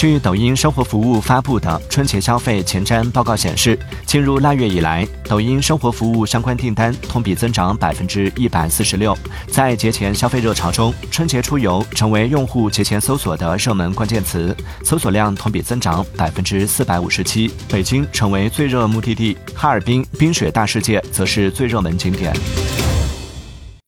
据抖音生活服务发布的春节消费前瞻报告显示进入腊月以来抖音生活服务相关订单同比增长百分之一百四十六。在节前消费热潮中春节出游成为用户节前搜索的热门关键词搜索量同比增长百分之四百五十七。北京成为最热目的地哈尔滨冰雪大世界则是最热门景点。